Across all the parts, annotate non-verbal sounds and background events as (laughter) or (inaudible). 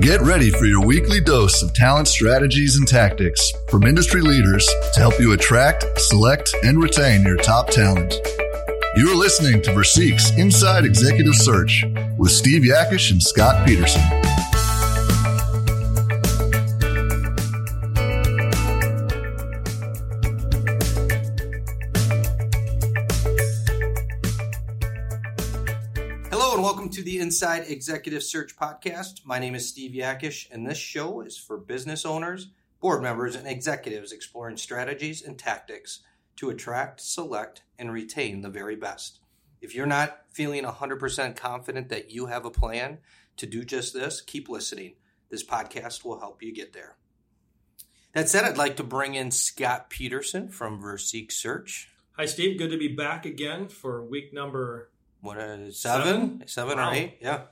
Get ready for your weekly dose of talent strategies and tactics from industry leaders to help you attract, select, and retain your top talent. You're listening to Versique's Inside Executive Search with Steve Yakesh and Scott Peterson. Inside Executive Search Podcast. My name is Steve Yakesh, and this show is for business owners, board members, and executives exploring strategies and tactics to attract, select, and retain the very best. If you're not feeling 100% confident that you have a plan to do just this, keep listening. This podcast will help you get there. That said, I'd like to bring in Scott Peterson from Versique Search. Hi, Steve. Good to be back again for week number. What uh, seven, Seven? seven Wow. or eight, yeah.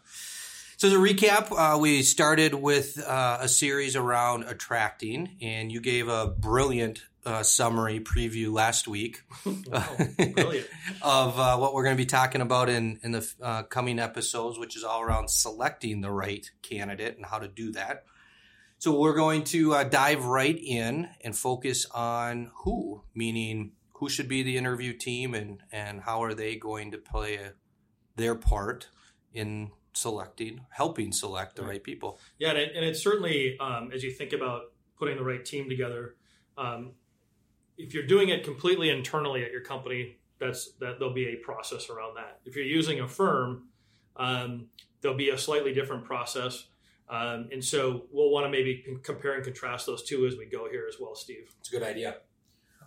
So as a recap, uh, we started with uh, a series around attracting, and you gave a brilliant uh, summary preview last week (laughs) Wow, (laughs) brilliant. of uh, what we're going to be talking about in in the uh, coming episodes, which is all around selecting the right candidate and how to do that. So we're going to uh, dive right in and focus on who, meaning who should be the interview team and and how are they going to play a, their part in selecting, helping select the Right. right people. Yeah, and, it, and it's certainly um, as you think about putting the right team together. Um, if you're doing it completely internally at your company, that's that there'll be a process around that. If you're using a firm, um, there'll be a slightly different process. Um, and so we'll want to maybe compare and contrast those two as we go here as well, Steve. It's a good idea.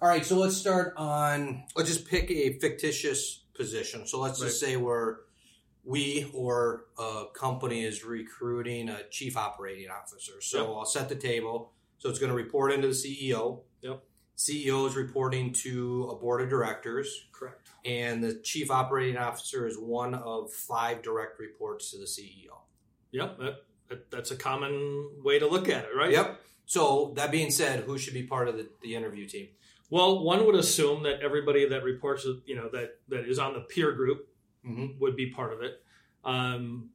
All right, so let's start on. Let's just pick a fictitious position. So let's just say we're we or a company is recruiting a chief operating officer. So Yep. I'll set the table. So it's going to report into the CEO. Yep. CEO is reporting to a board of directors, Correct. and the chief operating officer is one of five direct reports to the CEO. Yep, that, that, that's a common way to look at it, right? Yep. So that being said, who should be part of the, the interview team? Well, one would assume that everybody that reports, you know, that that is on the peer group Mm-hmm. would be part of it. Um,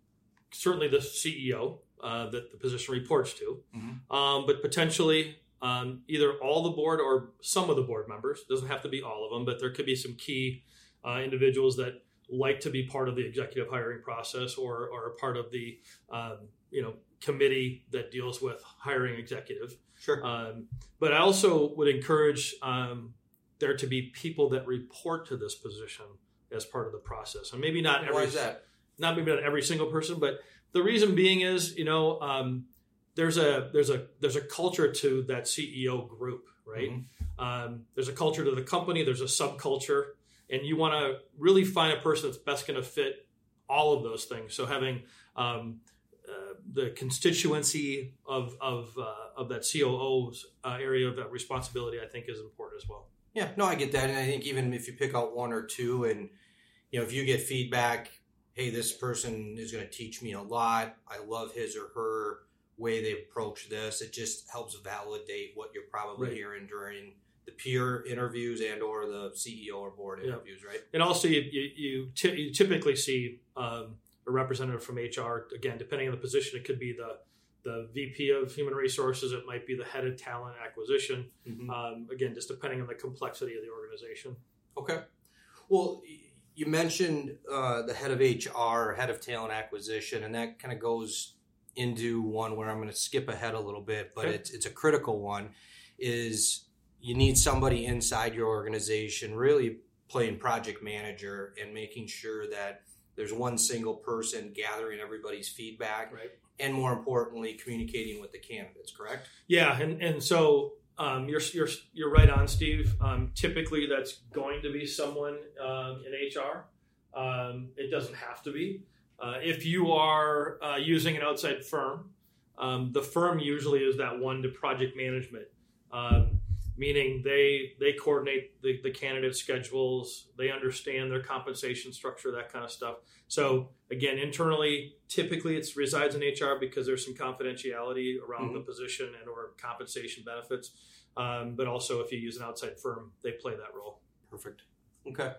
certainly, the CEO uh, that the position reports to, Mhm. um, but potentially um, either all the board or some of the board members. Doesn't have to be all of them, but there could be some key uh, individuals that like to be part of the executive hiring process or are part of the um, you know committee that deals with hiring executive. Sure. Um, but I also would encourage um, there to be people that report to this position as part of the process, and maybe not every Why is that? not maybe not every single person, but the reason being is you know um, there's a there's a there's a culture to that CEO group, right? Mhm. Um, there's a culture to the company. There's a subculture, and you want to really find a person that's best going to fit all of those things. So having um, uh, the constituency of of uh, of that COO's uh, area of that responsibility, I think, is important as well. Yeah, no, I get that, and I think even if you pick out one or two, and you know, if you get feedback, hey, this person is going to teach me a lot. I love his or her way they approach this. It just helps validate what you're probably Right. hearing during the peer interviews and or the CEO or board Yeah. interviews, right? And also, you you, you, ty- you typically see um, a representative from HR. Again, depending on the position, it could be the the VP of Human Resources. It might be the head of talent acquisition. Mhm. Um, again, just depending on the complexity of the organization. Okay. Well, you mentioned uh, the head of HR, head of talent acquisition, and that kind of goes into one where I'm going to skip ahead a little bit, but Okay. it's it's a critical one. Is you need somebody inside your organization really playing project manager and making sure that there's one single person gathering everybody's feedback Right. and more importantly communicating with the candidates correct Yeah, and and so um, you're you're you're right on, Steve. Um, typically, that's going to be someone um, in HR. Um, it doesn't have to be. Uh, if you are uh, using an outside firm, um, the firm usually is that one to project management, um, meaning they they coordinate the, the candidate schedules, they understand their compensation structure, that kind of stuff. So again, internally, typically it resides in HR because there's some confidentiality around the position and or compensation benefits. Um, but also, if you use an outside firm, they play that role. Perfect. Okay.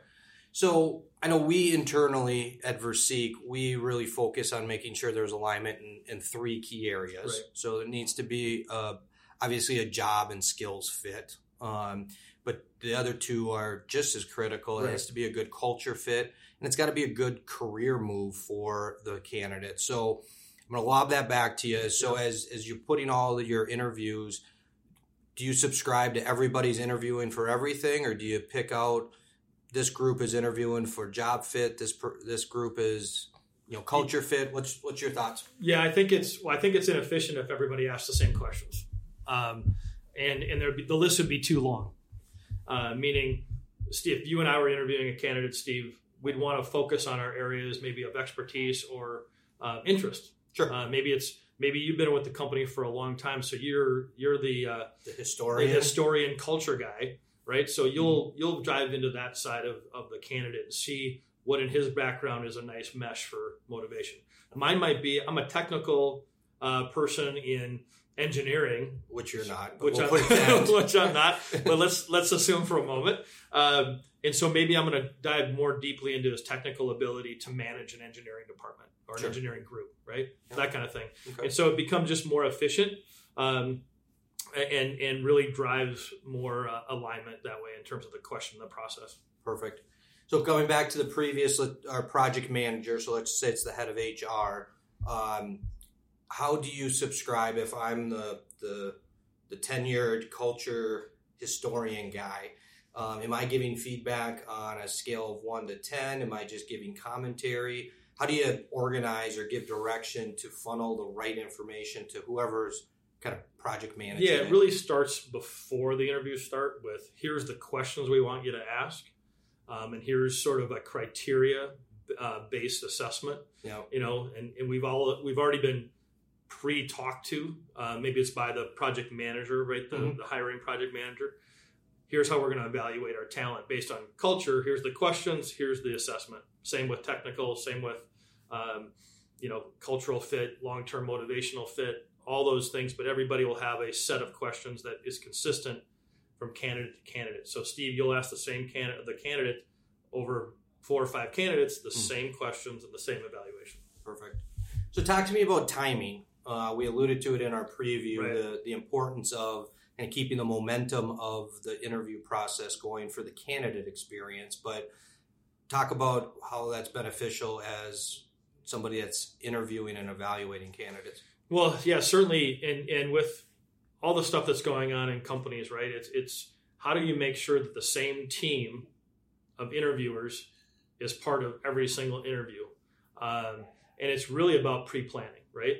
So I know we internally at Versique, we really focus on making sure there's alignment in, in three key areas. Right. So it needs to be uh, obviously a job and skills fit. Um, but the other two are just as critical. It Right. has to be a good culture fit, and it's got to be a good career move for the candidate. So I'm going to lob that back to you. So as as you're putting all of your interviews, do you subscribe to everybody's interviewing for everything, or do you pick out this group is interviewing for job fit, this per, this group is you know culture fit? What's what's your thoughts? Yeah, I think it's well, I think it's inefficient if everybody asks the same questions, um, and and there'd the list would be too long. Uh, meaning, Steve, if you and I were interviewing a candidate, Steve, we'd want to focus on our areas maybe of expertise or uh, interest. Sure. Uh, maybe it's maybe you've been with the company for a long time, so you're you're the uh, The the historian. historian culture guy, right? So you'll you'll dive into that side of, of the candidate and see what in his background is a nice mesh for motivation. Mine might be I'm a technical uh, person in engineering, which you're not. Which, we'll I'm, put it (laughs) down. which I'm not. But let's let's assume for a moment. Um, and so maybe I'm going to dive more deeply into his technical ability to manage an engineering department or an Sure. engineering group, right? Yeah. That kind of thing. Okay. And so it becomes just more efficient. Um, and and really drives more uh, alignment that way in terms of the question, the process. Perfect. So coming back to the previous, our project manager. So let's say it's the head of HR. Um, how do you subscribe if I'm the the the tenured culture historian guy? Um, am I giving feedback on a scale of one to ten? Am I just giving commentary? How do you organize or give direction to funnel the right information to whoever's kind of project manager? Yeah, it really starts before the interviews start with here's the questions we want you to ask, um, and here's sort of a criteria uh, based assessment. You know, you know, and, and we've all we've already been pre-talked to. Uh, maybe it's by the project manager, right? The, Mhm. the hiring project manager. Here's how we're going to evaluate our talent based on culture. Here's the questions. Here's the assessment. Same with technical. Same with, um, you know, cultural fit, long-term motivational fit, all those things. But everybody will have a set of questions that is consistent from candidate to candidate. So, Steve, you'll ask the same candidate, the candidate over four or five candidates, the Hmm. same questions and the same evaluation. Perfect. So, talk to me about timing. Uh, we alluded to it in our preview Right. the, the importance of and keeping the momentum of the interview process going for the candidate experience. But talk about how that's beneficial as somebody that's interviewing and evaluating candidates. Well, yeah, certainly, and and with all the stuff that's going on in companies, right? It's it's how do you make sure that the same team of interviewers is part of every single interview, um, and it's really about pre-planning, right?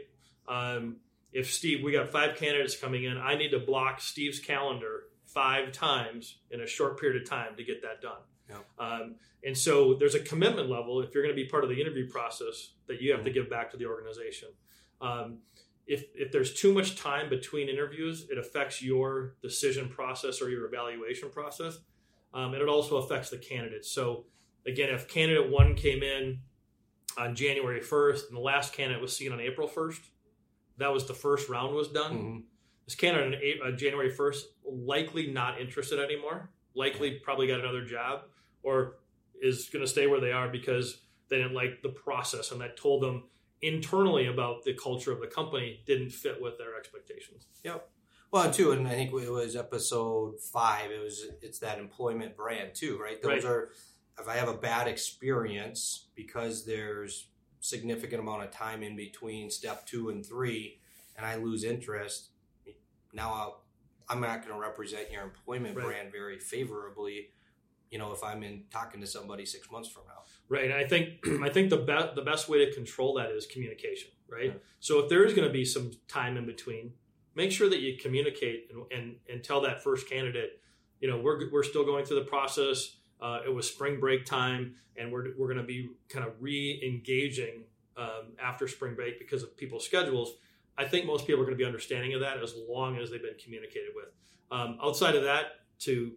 Um, if Steve, we got five candidates coming in, I need to block Steve's calendar five times in a short period of time to get that done. Yeah. Um, and so there's a commitment level if you're going to be part of the interview process that you have to give back to the organization. Um, if, if there's too much time between interviews, it affects your decision process or your evaluation process. Um, and it also affects the candidates. So, again, if candidate one came in on January 1st and the last candidate was seen on April 1st, that was the first round was done. Mhm. This candidate on A- uh, January 1st, likely not interested anymore, likely probably got another job or is going to stay where they are because they didn't like the process and that told them internally about the culture of the company didn't fit with their expectations. Yep. Well, too, and I think it was episode five. It was it's that employment brand too, right? Those Right. are if I have a bad experience because there's significant amount of time in between step two and three, and I lose interest. Now I'll, I'm not going to represent your employment Right. brand very favorably. You know, if I'm in talking to somebody six months from now. Right, and I think (clears throat) I think the best the best way to control that is communication. Right, so if there is going to be some time in between, make sure that you communicate and, and and tell that first candidate, you know, we're we're still going through the process. Uh, it was spring break time, and we're we're going to be kind of re-engaging um, after spring break because of people's schedules. I think most people are going to be understanding of that as long as they've been communicated with. Um, outside of that, to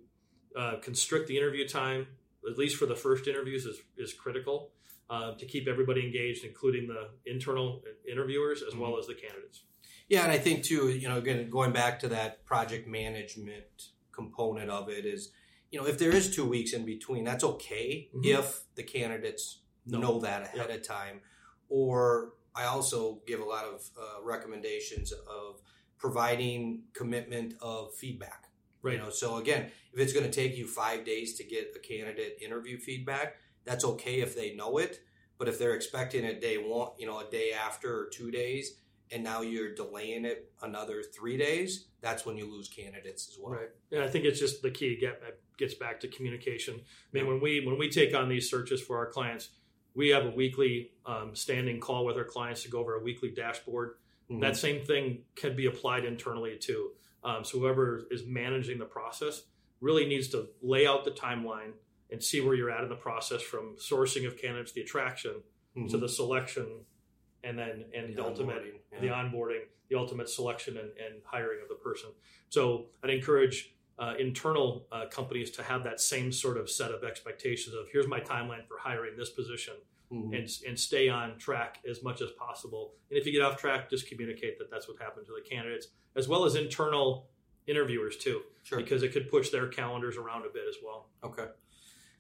uh, constrict the interview time, at least for the first interviews, is, is critical uh, to keep everybody engaged, including the internal interviewers as well as the candidates. Yeah, and I think too, you know, again, going back to that project management component of it is you know, if there is two weeks in between, that's okay Mhm. if the candidates No. know that ahead of time. Or I also give a lot of uh, recommendations of providing commitment of feedback. Right. You know, so again, if it's going to take you five days to get a candidate interview feedback, that's okay if they know it. But if they're expecting it day one, you know, a day after or two days, and now you're delaying it another three days, that's when you lose candidates as well. Right. And I think it's just the key get gets back to communication. I mean, when we when we take on these searches for our clients, we have a weekly um, standing call with our clients to go over a weekly dashboard. Mhm. That same thing can be applied internally too. Um, so whoever is managing the process really needs to lay out the timeline and see where you're at in the process from sourcing of candidates, the attraction Mhm. to the selection, and then and the, ultimate yeah. the onboarding, the ultimate selection and, and hiring of the person. So I'd encourage uh, internal uh, companies to have that same sort of set of expectations of here's my timeline for hiring this position Mhm. and, and stay on track as much as possible. And if you get off track, just communicate that that's what happened to the candidates, as well as internal interviewers too, Sure. because it could push their calendars around a bit as well. Okay.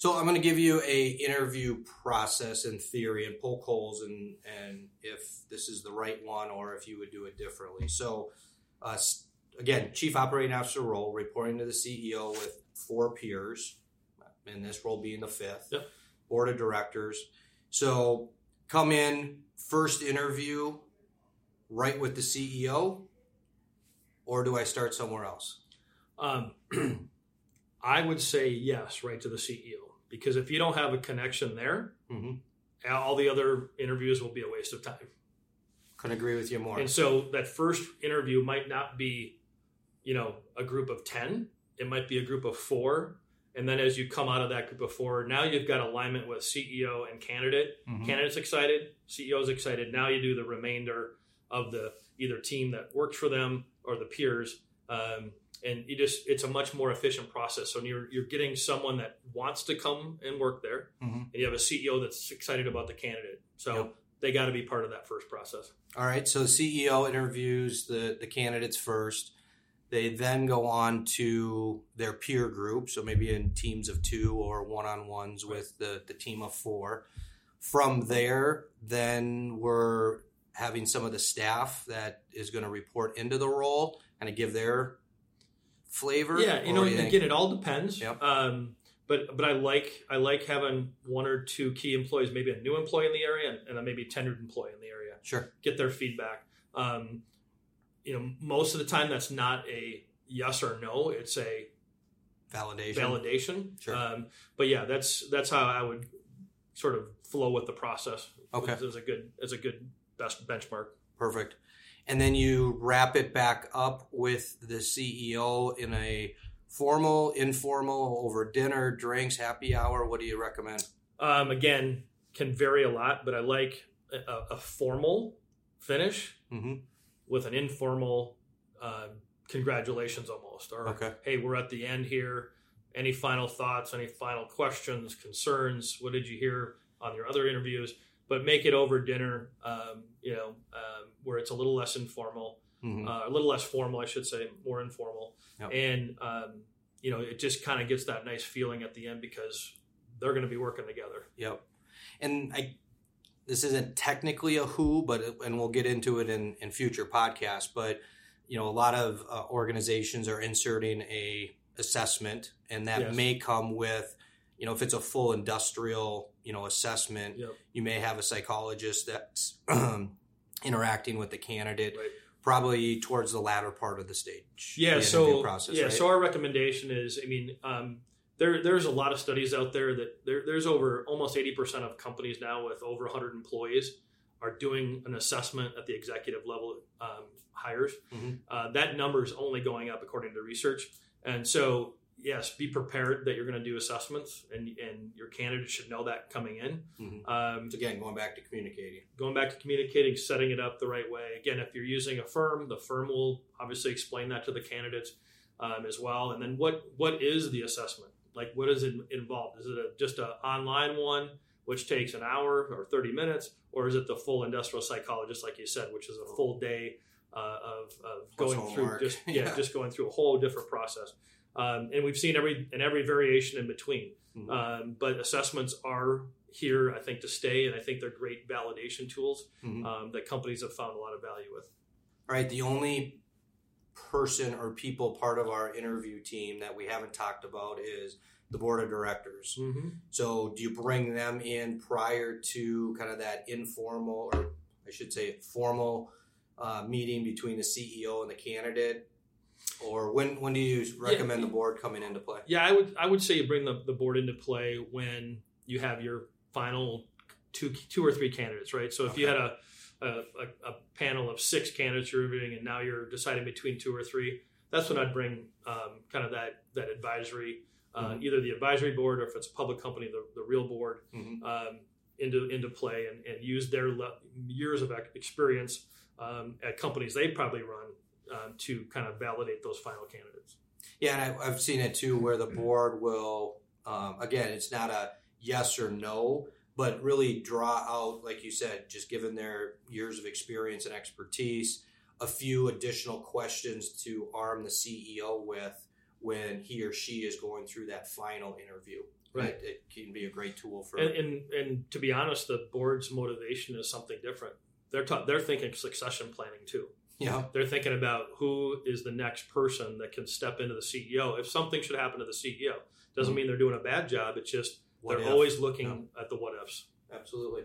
So I'm going to give you a interview process in theory and poke holes and and if this is the right one or if you would do it differently. So uh, again, chief operating officer role, reporting to the CEO with four peers, and this role being the fifth. Yep. Board of directors. So come in first interview right with the CEO, or do I start somewhere else? Um, (clears throat) I would say yes, right to the CEO, because if you don't have a connection there, Mm-hmm. all the other interviews will be a waste of time. Couldn't agree with you more. And so that first interview might not be, you know, a group of 10. It might be a group of four. And then as you come out of that group of four, now you've got alignment with CEO and candidate. Mhm. Candidate's excited, CEO's excited. Now you do the remainder of the either team that works for them or the peers. Um, and you just, it's a much more efficient process. So you're, you're getting someone that wants to come and work there. Mhm. And you have a CEO that's excited about the candidate. So Yep. they got to be part of that first process. All right, so the CEO interviews the, the candidates first. They then go on to their peer group, so maybe in teams of two or one on ones with the, the team of four. From there, then we're having some of the staff that is going to report into the role and give their flavor. Yeah, you know, think- again, it all depends. Yep. Um, but but I like I like having one or two key employees, maybe a new employee in the area, and, and a maybe tenured employee in the area. Sure. Get their feedback. Um, you know, most of the time that's not a yes or no; it's a Validation. validation. Sure. Um, but yeah, that's that's how I would sort of flow with the process. Okay. as a good as a good best benchmark. Perfect. And then you wrap it back up with the CEO in a formal, informal, over dinner, drinks, happy hour. What do you recommend? Um, again, can vary a lot, but I like a, a formal finish Mm-hmm. with an informal uh, congratulations almost or Okay. hey we're at the end here any final thoughts any final questions concerns what did you hear on your other interviews but make it over dinner um, you know um, where it's a little less informal Mm-hmm. uh, a little less formal i should say more informal Yep. and um, you know it just kind of gets that nice feeling at the end because they're going to be working together Yep. And I, this isn't technically a who, but and we'll get into it in in future podcasts. But you know, a lot of uh, organizations are inserting a assessment, and that Yes. may come with, you know, if it's a full industrial, you know, assessment, Yep. you may have a psychologist that's (clears throat) interacting with the candidate. Right. Probably towards the latter part of the stage. Yeah. the So process, yeah. right? So our recommendation is, I mean, um, there there's a lot of studies out there that there, there's over almost eighty percent of companies now with over hundred employees are doing an assessment at the executive level um, hires. Mhm. Uh, that number is only going up according to research, and so yes, be prepared that you're going to do assessments, and and your candidate should know that coming in. Mhm. Um, again, going back to communicating. going back to communicating, setting it up the right way. Again, if you're using a firm, the firm will obviously explain that to the candidates um, as well. And then what what is the assessment? Like, what is it involved? Is it a, just an online one, which takes an hour or 30 minutes, or is it the full industrial psychologist, like you said, which is a full day uh, of, of going through just (laughs) yeah, Yeah. just going through a whole different process. Um, and we've seen every and every variation in between. Mhm. Um, but assessments are here, I think, to stay, and I think they're great validation tools Mhm. um, that companies have found a lot of value with. All right, the only person or people part of our interview team that we haven't talked about is the board of directors. Mm-hmm. So, do you bring them in prior to kind of that informal, or I should say, formal uh, meeting between the CEO and the candidate? Or when when do you recommend the board coming into play? Yeah, I would I would say you bring the, the board into play when you have your final two two or three candidates, right? So if you had a a, a, a panel of six candidates you're reviewing, and now you're deciding between two or three, that's when I'd bring um, kind of that that advisory, uh, Mhm. either the advisory board or if it's a public company, the, the real board, Mhm. um, into into play and, and use their le- years of experience um, at companies they probably run um, to kind of validate those final candidates. Yeah, and I, I've seen it too, where the board will, um, again, it's not a yes or no, but really draw out, like you said, just given their years of experience and expertise, a few additional questions to arm the CEO with when he or she is going through that final interview. Right. It, it can be a great tool for. And, and and to be honest, the board's motivation is something different. They're ta- they're thinking succession planning too. Yeah. They're thinking about who is the next person that can step into the CEO. If something should happen to the CEO, doesn't Mhm. mean they're doing a bad job. It's just What they're if? always looking at the what ifs. Absolutely.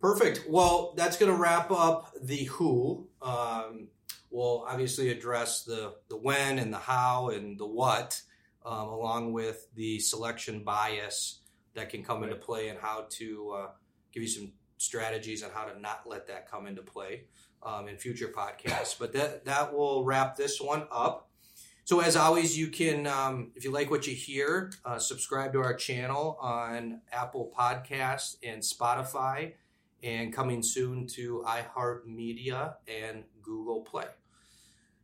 Perfect. Well, that's going to wrap up the who. Um, we'll obviously address the, the when and the how and the what, um, along with the selection bias that can come into play and how to uh, give you some strategies on how to not let that come into play um, in future podcasts. But that, that will wrap this one up. So as always, you can, um, if you like what you hear, uh, subscribe to our channel on Apple Podcasts and Spotify, and coming soon to iHeartMedia and Google Play.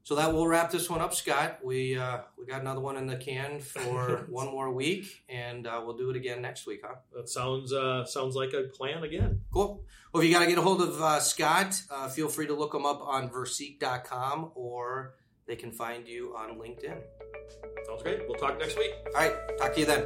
So that will wrap this one up, Scott. We uh, we got another one in the can for (laughs) one more week, and uh, we'll do it again next week, huh? That sounds uh, sounds like a plan again. Cool. Well, if you got to get a hold of uh, Scott, uh, feel free to look him up on Versique.com or they can find you on LinkedIn. Sounds great. We'll talk next week. All right, talk to you then.